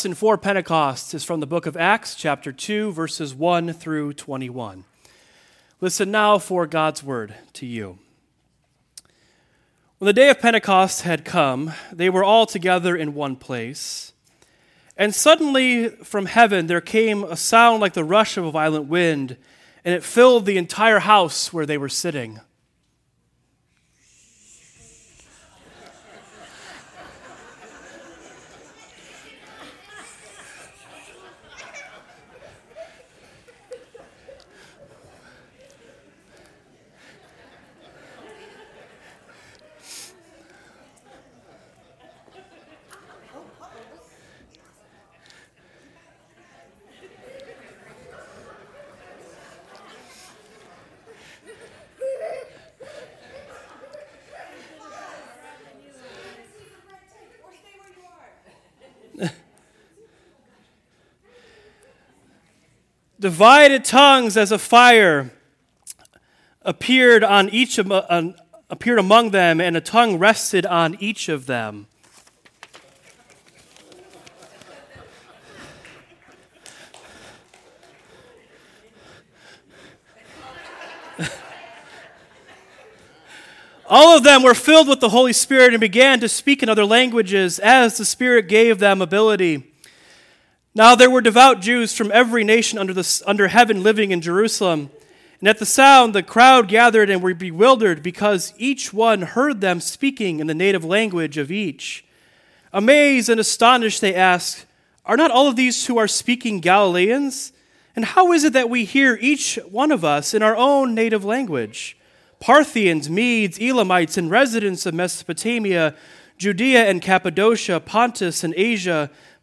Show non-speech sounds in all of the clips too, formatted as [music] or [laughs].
lesson for Pentecost is from the book of Acts, chapter 2, verses 1 through 21. Listen now for God's word to you. When the day of Pentecost had come, they were all together in one place. And suddenly from heaven there came a sound like the rush of a violent wind, and it filled the entire house where they were sitting. Divided tongues as a fire appeared on each of, uh, appeared among them, and a tongue rested on each of them. [laughs] All of them were filled with the Holy Spirit and began to speak in other languages as the Spirit gave them ability. Now there were devout Jews from every nation under, the, under heaven living in Jerusalem. And at the sound, the crowd gathered and were bewildered because each one heard them speaking in the native language of each. Amazed and astonished, they asked, Are not all of these who are speaking Galileans? And how is it that we hear each one of us in our own native language? Parthians, Medes, Elamites, and residents of Mesopotamia, Judea and Cappadocia, Pontus and Asia,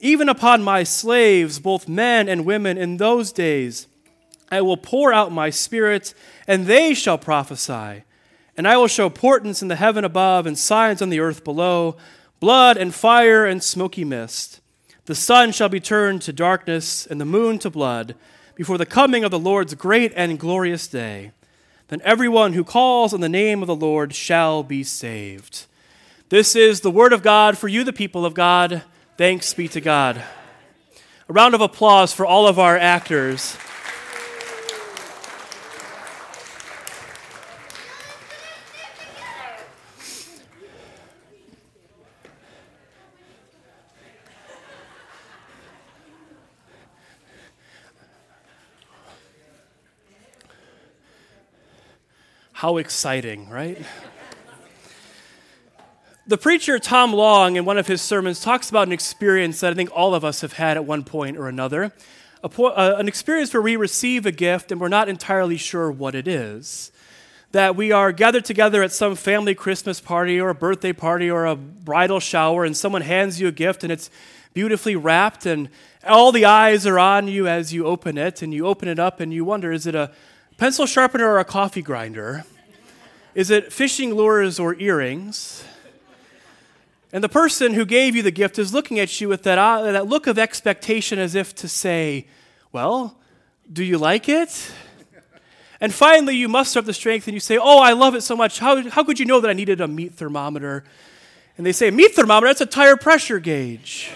Even upon my slaves, both men and women, in those days, I will pour out my spirit, and they shall prophesy. And I will show portents in the heaven above and signs on the earth below blood and fire and smoky mist. The sun shall be turned to darkness and the moon to blood before the coming of the Lord's great and glorious day. Then everyone who calls on the name of the Lord shall be saved. This is the word of God for you, the people of God. Thanks be to God. A round of applause for all of our actors. How exciting, right? The preacher Tom Long, in one of his sermons, talks about an experience that I think all of us have had at one point or another. Po- uh, an experience where we receive a gift and we're not entirely sure what it is. That we are gathered together at some family Christmas party or a birthday party or a bridal shower, and someone hands you a gift and it's beautifully wrapped, and all the eyes are on you as you open it, and you open it up and you wonder is it a pencil sharpener or a coffee grinder? Is it fishing lures or earrings? And the person who gave you the gift is looking at you with that, uh, that look of expectation as if to say, Well, do you like it? And finally, you muster up the strength and you say, Oh, I love it so much. How, how could you know that I needed a meat thermometer? And they say, Meat thermometer? That's a tire pressure gauge.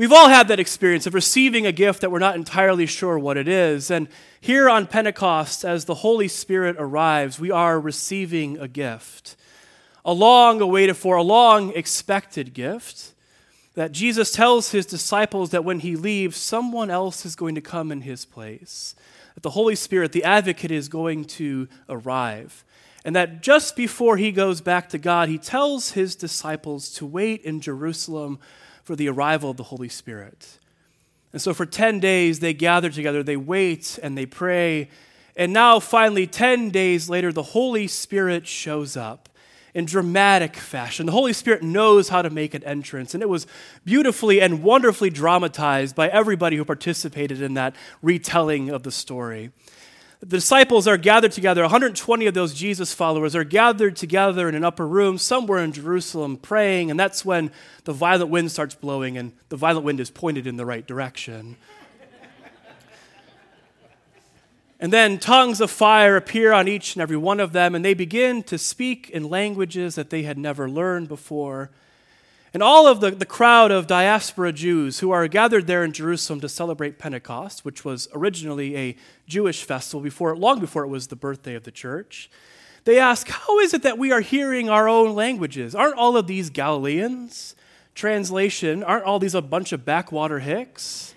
We've all had that experience of receiving a gift that we're not entirely sure what it is. And here on Pentecost, as the Holy Spirit arrives, we are receiving a gift. A long awaited for, a long expected gift. that Jesus tells his disciples that when he leaves, someone else is going to come in his place. That the Holy Spirit, the advocate, is going to arrive. And that just before he goes back to God, he tells his disciples to wait in Jerusalem for the arrival of the Holy Spirit. And so for 10 days, they gather together, they wait, and they pray. And now, finally, 10 days later, the Holy Spirit shows up in dramatic fashion. The Holy Spirit knows how to make an entrance, and it was beautifully and wonderfully dramatized by everybody who participated in that retelling of the story. The disciples are gathered together, 120 of those Jesus followers are gathered together in an upper room somewhere in Jerusalem praying, and that's when the violent wind starts blowing, and the violent wind is pointed in the right direction. And then tongues of fire appear on each and every one of them, and they begin to speak in languages that they had never learned before. And all of the, the crowd of diaspora Jews who are gathered there in Jerusalem to celebrate Pentecost, which was originally a Jewish festival before, long before it was the birthday of the church, they ask, How is it that we are hearing our own languages? Aren't all of these Galileans? Translation, aren't all these a bunch of backwater hicks?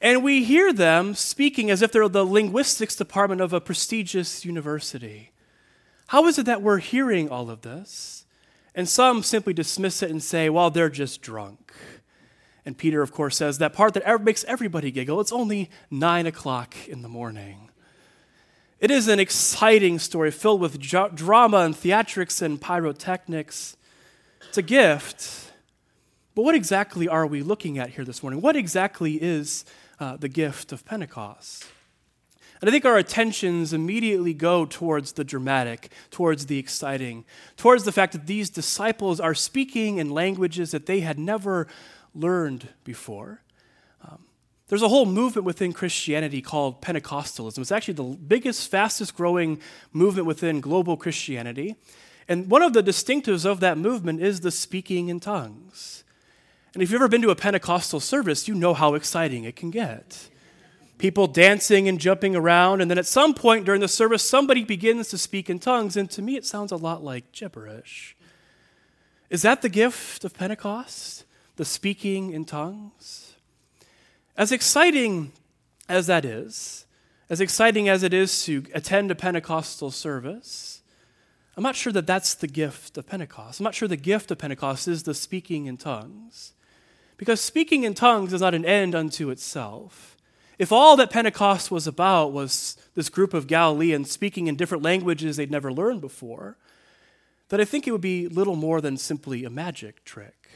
And we hear them speaking as if they're the linguistics department of a prestigious university. How is it that we're hearing all of this? And some simply dismiss it and say, well, they're just drunk. And Peter, of course, says that part that makes everybody giggle it's only nine o'clock in the morning. It is an exciting story filled with drama and theatrics and pyrotechnics. It's a gift. But what exactly are we looking at here this morning? What exactly is uh, the gift of Pentecost. And I think our attentions immediately go towards the dramatic, towards the exciting, towards the fact that these disciples are speaking in languages that they had never learned before. Um, there's a whole movement within Christianity called Pentecostalism. It's actually the biggest, fastest growing movement within global Christianity. And one of the distinctives of that movement is the speaking in tongues. And if you've ever been to a Pentecostal service, you know how exciting it can get. People dancing and jumping around, and then at some point during the service, somebody begins to speak in tongues, and to me it sounds a lot like gibberish. Is that the gift of Pentecost? The speaking in tongues? As exciting as that is, as exciting as it is to attend a Pentecostal service, I'm not sure that that's the gift of Pentecost. I'm not sure the gift of Pentecost is the speaking in tongues. Because speaking in tongues is not an end unto itself. If all that Pentecost was about was this group of Galileans speaking in different languages they'd never learned before, then I think it would be little more than simply a magic trick.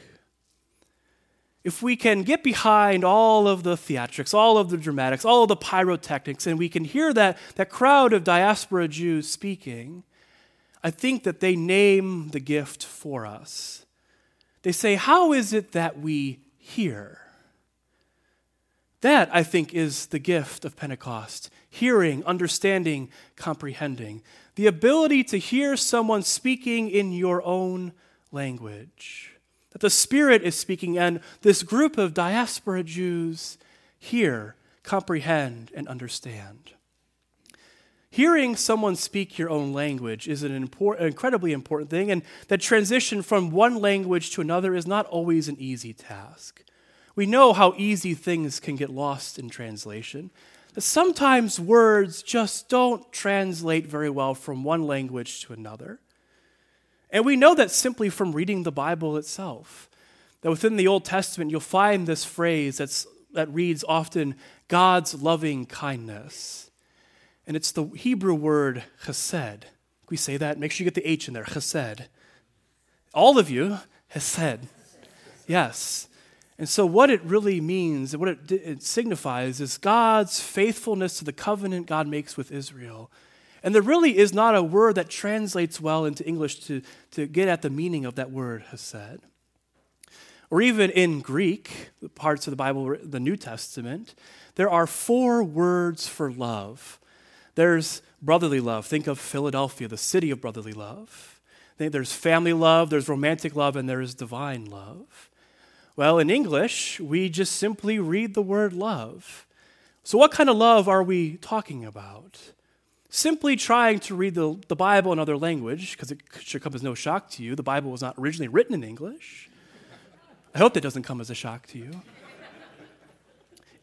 If we can get behind all of the theatrics, all of the dramatics, all of the pyrotechnics, and we can hear that, that crowd of diaspora Jews speaking, I think that they name the gift for us. They say, How is it that we hear. That, I think, is the gift of Pentecost hearing, understanding, comprehending. The ability to hear someone speaking in your own language. That the Spirit is speaking, and this group of diaspora Jews hear, comprehend, and understand. Hearing someone speak your own language is an important, incredibly important thing, and that transition from one language to another is not always an easy task. We know how easy things can get lost in translation. That sometimes words just don't translate very well from one language to another. And we know that simply from reading the Bible itself. That within the Old Testament, you'll find this phrase that's, that reads often, God's loving kindness. And it's the Hebrew word chesed. We say that? Make sure you get the H in there. Chesed. All of you, chesed. Yes. And so, what it really means, and what it, it, signifies, is God's faithfulness to the covenant God makes with Israel. And there really is not a word that translates well into English to, to get at the meaning of that word, chesed. Or even in Greek, the parts of the Bible, the New Testament, there are four words for love there's brotherly love. Think of Philadelphia, the city of brotherly love. There's family love, there's romantic love, and there's divine love. Well, in English, we just simply read the word love. So, what kind of love are we talking about? Simply trying to read the, the Bible in another language, because it should come as no shock to you, the Bible was not originally written in English. I hope that doesn't come as a shock to you,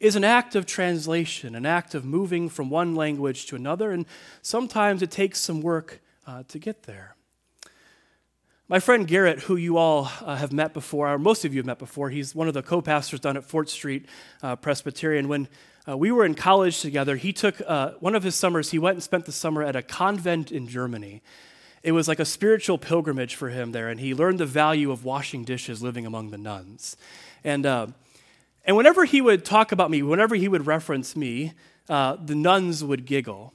is an act of translation, an act of moving from one language to another, and sometimes it takes some work uh, to get there. My friend Garrett, who you all uh, have met before, or most of you have met before, he's one of the co pastors down at Fort Street uh, Presbyterian. When uh, we were in college together, he took uh, one of his summers, he went and spent the summer at a convent in Germany. It was like a spiritual pilgrimage for him there, and he learned the value of washing dishes living among the nuns. And, uh, and whenever he would talk about me, whenever he would reference me, uh, the nuns would giggle.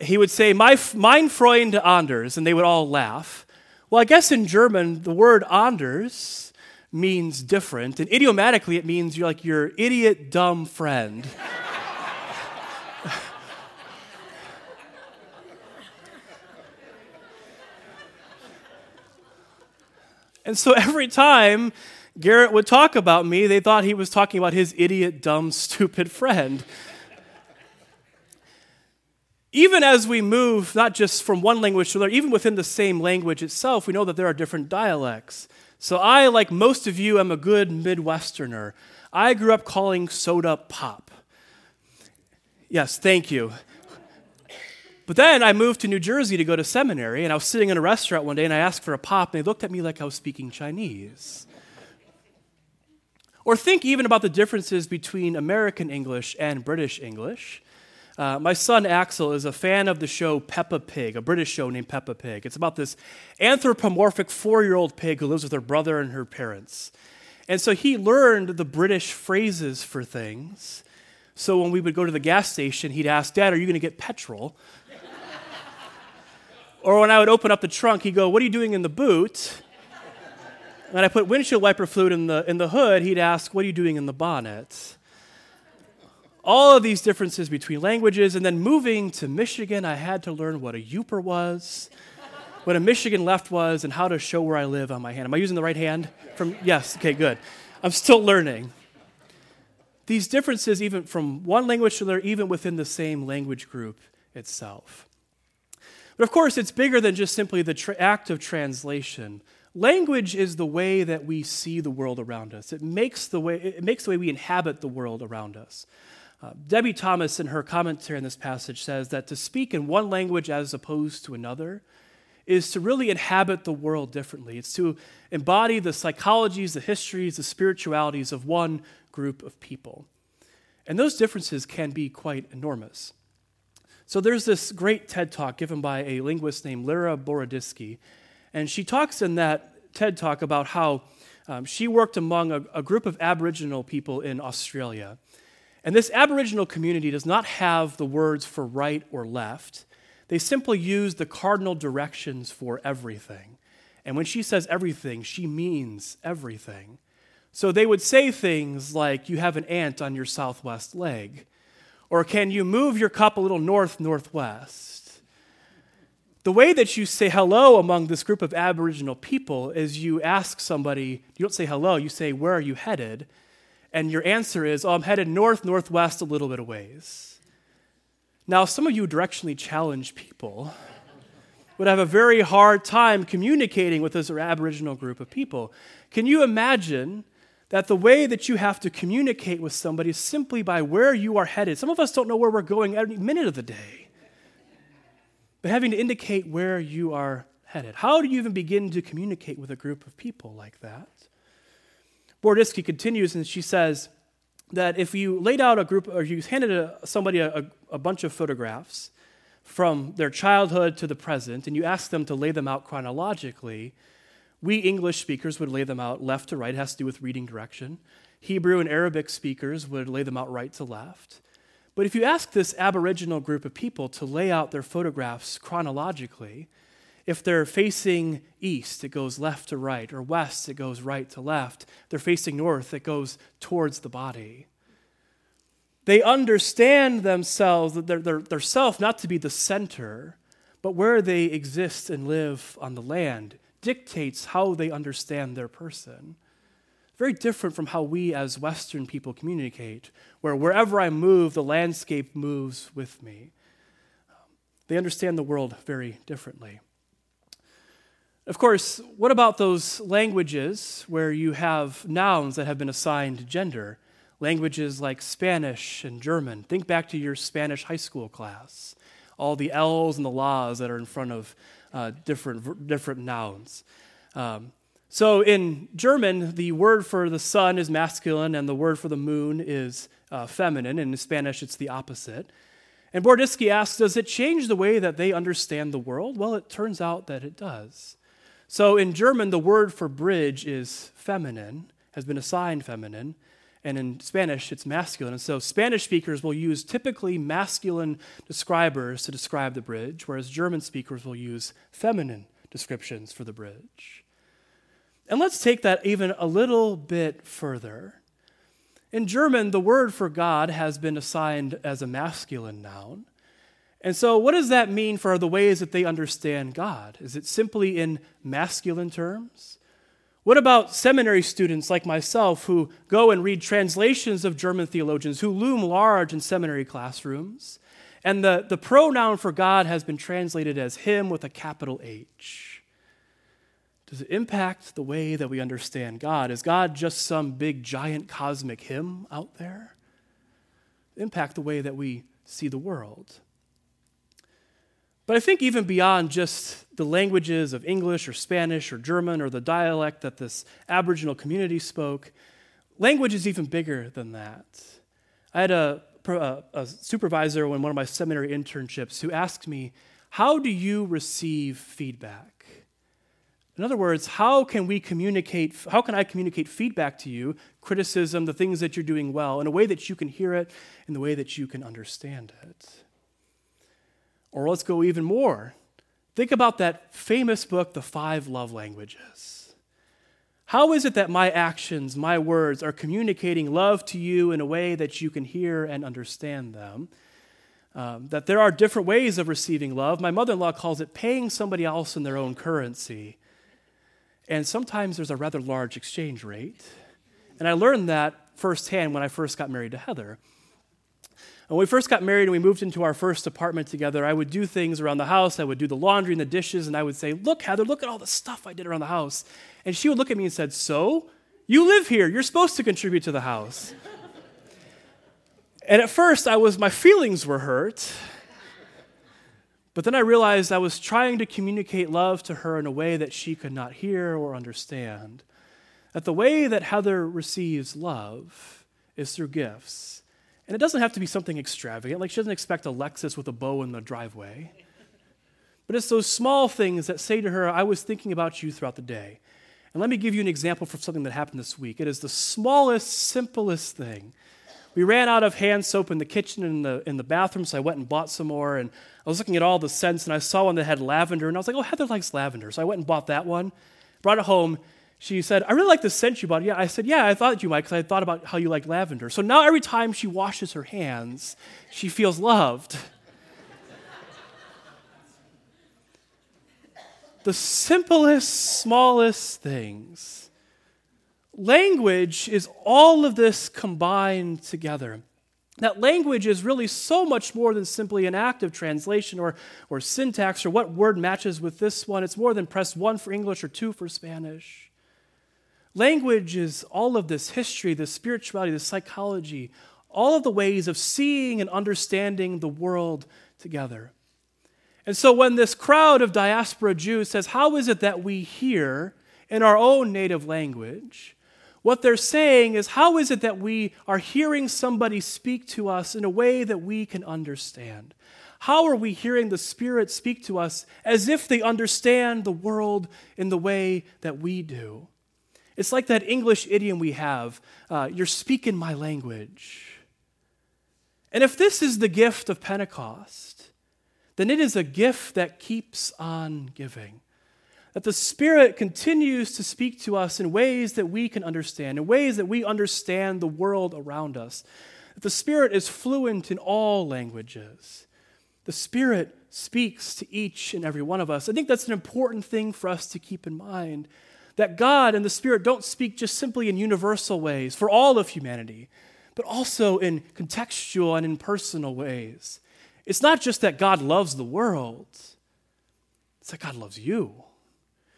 He would say, My, Mein Freund Anders, and they would all laugh. Well, I guess in German, the word Anders means different, and idiomatically, it means you're like your idiot, dumb friend. [laughs] and so every time Garrett would talk about me, they thought he was talking about his idiot, dumb, stupid friend even as we move, not just from one language to another, even within the same language itself, we know that there are different dialects. So I, like most of you, am a good Midwesterner. I grew up calling soda pop. Yes, thank you. But then I moved to New Jersey to go to seminary, and I was sitting in a restaurant one day and I asked for a pop, and they looked at me like I was speaking Chinese. Or think even about the differences between American English and British English. Uh, my son Axel is a fan of the show Peppa Pig, a British show named Peppa Pig. It's about this anthropomorphic four year old pig who lives with her brother and her parents. And so he learned the British phrases for things. So when we would go to the gas station, he'd ask, Dad, are you going to get petrol? [laughs] or when I would open up the trunk, he'd go, What are you doing in the boot? And I put windshield wiper fluid in the, in the hood, he'd ask, What are you doing in the bonnet? All of these differences between languages. And then moving to Michigan, I had to learn what a Yooper was, what a Michigan left was, and how to show where I live on my hand. Am I using the right hand? From yes, okay, good. I'm still learning. These differences, even from one language to another, even within the same language group itself. But of course, it's bigger than just simply the tra- act of translation. Language is the way that we see the world around us. It makes the way, it makes the way we inhabit the world around us. Uh, Debie Thomas, in her commentary on this passage, says that to speak in one language as opposed to another is to really inhabit the world differently. It's to embody the psychologies, the histories, the spiritualities of one group of people. And those differences can be quite enormous. So there's this great TED talk given by a linguist named Lera Boroditsky, and she talks in that TED talk about how um, she worked among a, a group of Aboriginal people in Australia. And this Aboriginal community does not have the words for right or left. They simply use the cardinal directions for everything. And when she says everything, she means everything. So they would say things like, You have an ant on your southwest leg. Or can you move your cup a little north northwest? The way that you say hello among this group of Aboriginal people is you ask somebody, you don't say hello, you say, Where are you headed? And your answer is, oh, I'm headed north, northwest, a little bit of ways. Now, some of you directionally challenged people would have a very hard time communicating with this Aboriginal group of people. Can you imagine that the way that you have to communicate with somebody is simply by where you are headed? Some of us don't know where we're going every minute of the day, but having to indicate where you are headed. How do you even begin to communicate with a group of people like that? Boroditsky continues and she says that if you laid out a group or you handed a, somebody a, a bunch of photographs from their childhood to the present and you asked them to lay them out chronologically, we English speakers would lay them out left to right. It has to do with reading direction. Hebrew and Arabic speakers would lay them out right to left. But if you ask this Aboriginal group of people to lay out their photographs chronologically, if they're facing east, it goes left to right, or west, it goes right to left. If they're facing north, it goes towards the body. They understand themselves, their, their, their self, not to be the center, but where they exist and live on the land dictates how they understand their person. Very different from how we as Western people communicate, where wherever I move, the landscape moves with me. They understand the world very differently. Of course, what about those languages where you have nouns that have been assigned gender? Languages like Spanish and German. Think back to your Spanish high school class. All the L's and the la's that are in front of uh, different, different nouns. Um, so in German, the word for the sun is masculine and the word for the moon is uh, feminine. In Spanish, it's the opposite. And Boroditsky asks, does it change the way that they understand the world? Well, it turns out that it does. So in German, the word for bridge is feminine, has been assigned feminine, and in Spanish, it's masculine. And so Spanish speakers will use typically masculine describers to describe the bridge, whereas German speakers will use feminine descriptions for the bridge. And let's take that even a little bit further. In German, the word for God has been assigned as a masculine noun. And so, what does that mean for the ways that they understand God? Is it simply in masculine terms? What about seminary students like myself who go and read translations of German theologians who loom large in seminary classrooms? And the, the pronoun for God has been translated as Him with a capital H. Does it impact the way that we understand God? Is God just some big, giant cosmic Him out there? Impact the way that we see the world. But I think even beyond just the languages of English or Spanish or German or the dialect that this Aboriginal community spoke, language is even bigger than that. I had a, a, a supervisor in one of my seminary internships who asked me, How do you receive feedback? In other words, how can we communicate, how can I communicate feedback to you, criticism, the things that you're doing well, in a way that you can hear it, in the way that you can understand it? Or let's go even more. Think about that famous book, The Five Love Languages. How is it that my actions, my words, are communicating love to you in a way that you can hear and understand them? Um, that there are different ways of receiving love. My mother in law calls it paying somebody else in their own currency. And sometimes there's a rather large exchange rate. And I learned that firsthand when I first got married to Heather. When we first got married and we moved into our first apartment together, I would do things around the house. I would do the laundry and the dishes, and I would say, Look, Heather, look at all the stuff I did around the house. And she would look at me and said, So? You live here. You're supposed to contribute to the house. and at first, I was, my feelings were hurt. But then I realized I was trying to communicate love to her in a way that she could not hear or understand. That the way that Heather receives love is through gifts and it doesn't have to be something extravagant, like she doesn't expect a Lexus with a bow in the driveway. But it's those small things that say to her, I was thinking about you throughout the day. And let me give you an example from something that happened this week. It is the smallest, simplest thing. We ran out of hand soap in the kitchen and in the, in the bathroom, so I went and bought some more. And I was looking at all the scents, and I saw one that had lavender, and I was like, oh, Heather likes lavender. So I went and bought that one, brought it home, she said, I really like the scent you bought. Yeah, I said, Yeah, I thought you might because I thought about how you like lavender. So now every time she washes her hands, she feels loved. [laughs] the simplest, smallest things. Language is all of this combined together. That language is really so much more than simply an act of translation or, or syntax or what word matches with this one. It's more than press one for English or two for Spanish. Language is all of this history, this spirituality, this psychology, all of the ways of seeing and understanding the world together. And so when this crowd of diaspora Jews says, How is it that we hear in our own native language? What they're saying is, How is it that we are hearing somebody speak to us in a way that we can understand? How are we hearing the Spirit speak to us as if they understand the world in the way that we do? It's like that English idiom we have uh, you're speaking my language. And if this is the gift of Pentecost, then it is a gift that keeps on giving. That the Spirit continues to speak to us in ways that we can understand, in ways that we understand the world around us. That the Spirit is fluent in all languages. The Spirit speaks to each and every one of us. I think that's an important thing for us to keep in mind that God and the Spirit don't speak just simply in universal ways for all of humanity, but also in contextual and in personal ways. It's not just that God loves the world, it's that God loves you.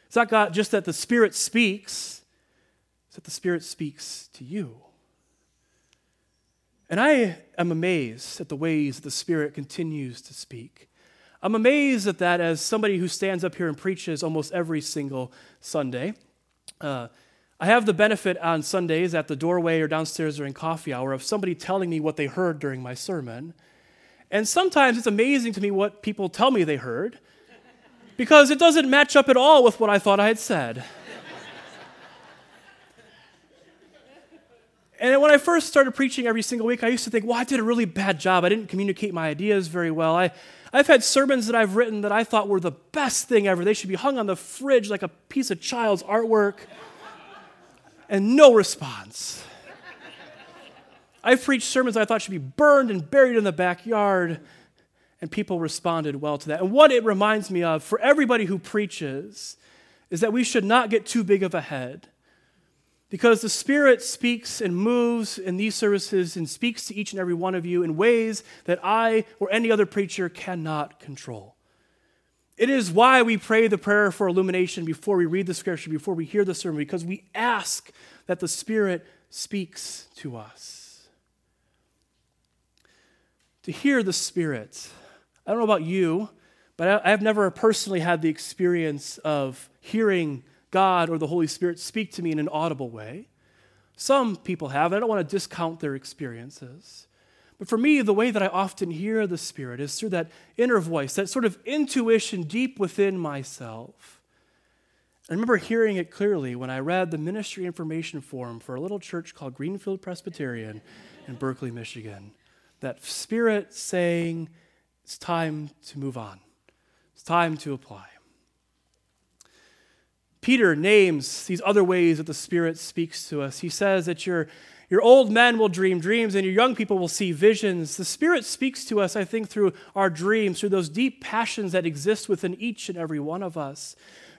It's not God, just that the Spirit speaks, it's that the Spirit speaks to you. And I am amazed at the ways that the Spirit continues to speak. I'm amazed at that as somebody who stands up here and preaches almost every single Sunday. Uh, I have the benefit on Sundays at the doorway or downstairs during coffee hour of somebody telling me what they heard during my sermon. And sometimes it's amazing to me what people tell me they heard because it doesn't match up at all with what I thought I had said. And when I first started preaching every single week, I used to think, well, I did a really bad job. I didn't communicate my ideas very well. I, I've had sermons that I've written that I thought were the best thing ever. They should be hung on the fridge like a piece of child's artwork. And no response. I've preached sermons I thought should be burned and buried in the backyard, and people responded well to that. And what it reminds me of for everybody who preaches is that we should not get too big of a head because the Spirit speaks and moves in these services and speaks to each and every one of you in ways that I or any other preacher cannot control. It is why we pray the prayer for illumination before we read the scripture, before we hear the sermon, because we ask that the Spirit speaks to us. To hear the Spirit, I don't know about you, but I've never personally had the experience of hearing God or the Holy Spirit speak to me in an audible way. Some people have, and I don't want to discount their experiences. But for me, the way that I often hear the Spirit is through that inner voice, that sort of intuition deep within myself. I remember hearing it clearly when I read the ministry information form for a little church called Greenfield Presbyterian in Berkley, Michigan. That Spirit saying, it's time to move on, it's time to apply. Peter names these other ways that the Spirit speaks to us. He says that your, your old men will dream dreams and your young people will see visions. The Spirit speaks to us, I think, through our dreams, through those deep passions that exist within each and every one of us.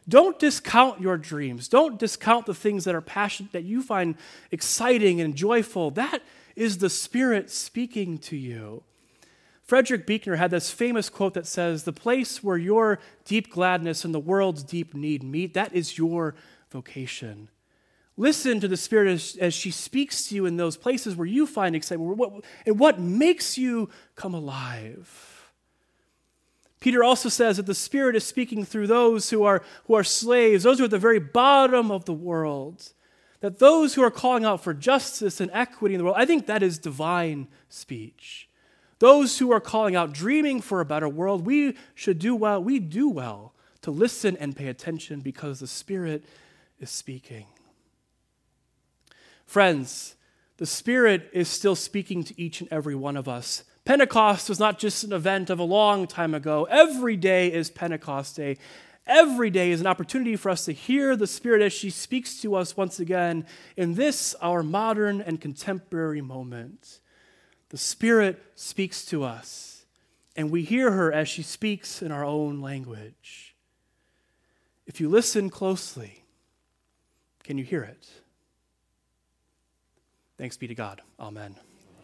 Don't discount your dreams. Don't discount the things that are passionate, that you find exciting and joyful. That is the Spirit speaking to you. Frederick Buechner had this famous quote that says, The place where your deep gladness and the world's deep need meet, that is your vocation. Listen to the Spirit as, as she speaks to you in those places where you find excitement what, and what makes you come alive. Peter also says that the Spirit is speaking through those who are, who are slaves, those who are at the very bottom of the world. That those who are calling out for justice and equity in the world, I think that is divine speech. Those who are calling out, dreaming for a better world, we should do well, we do well to listen and pay attention because the Spirit is speaking. Friends, the Spirit is still speaking to each and every one of us. Pentecost was not just an event of a long time ago. Every day is Pentecost Day. Every day is an opportunity for us to hear the Spirit as she speaks to us once again in this, our modern and contemporary moment. The Spirit speaks to us, and we hear her as she speaks in our own language. If you listen closely, can you hear it? Thanks be to God. Amen.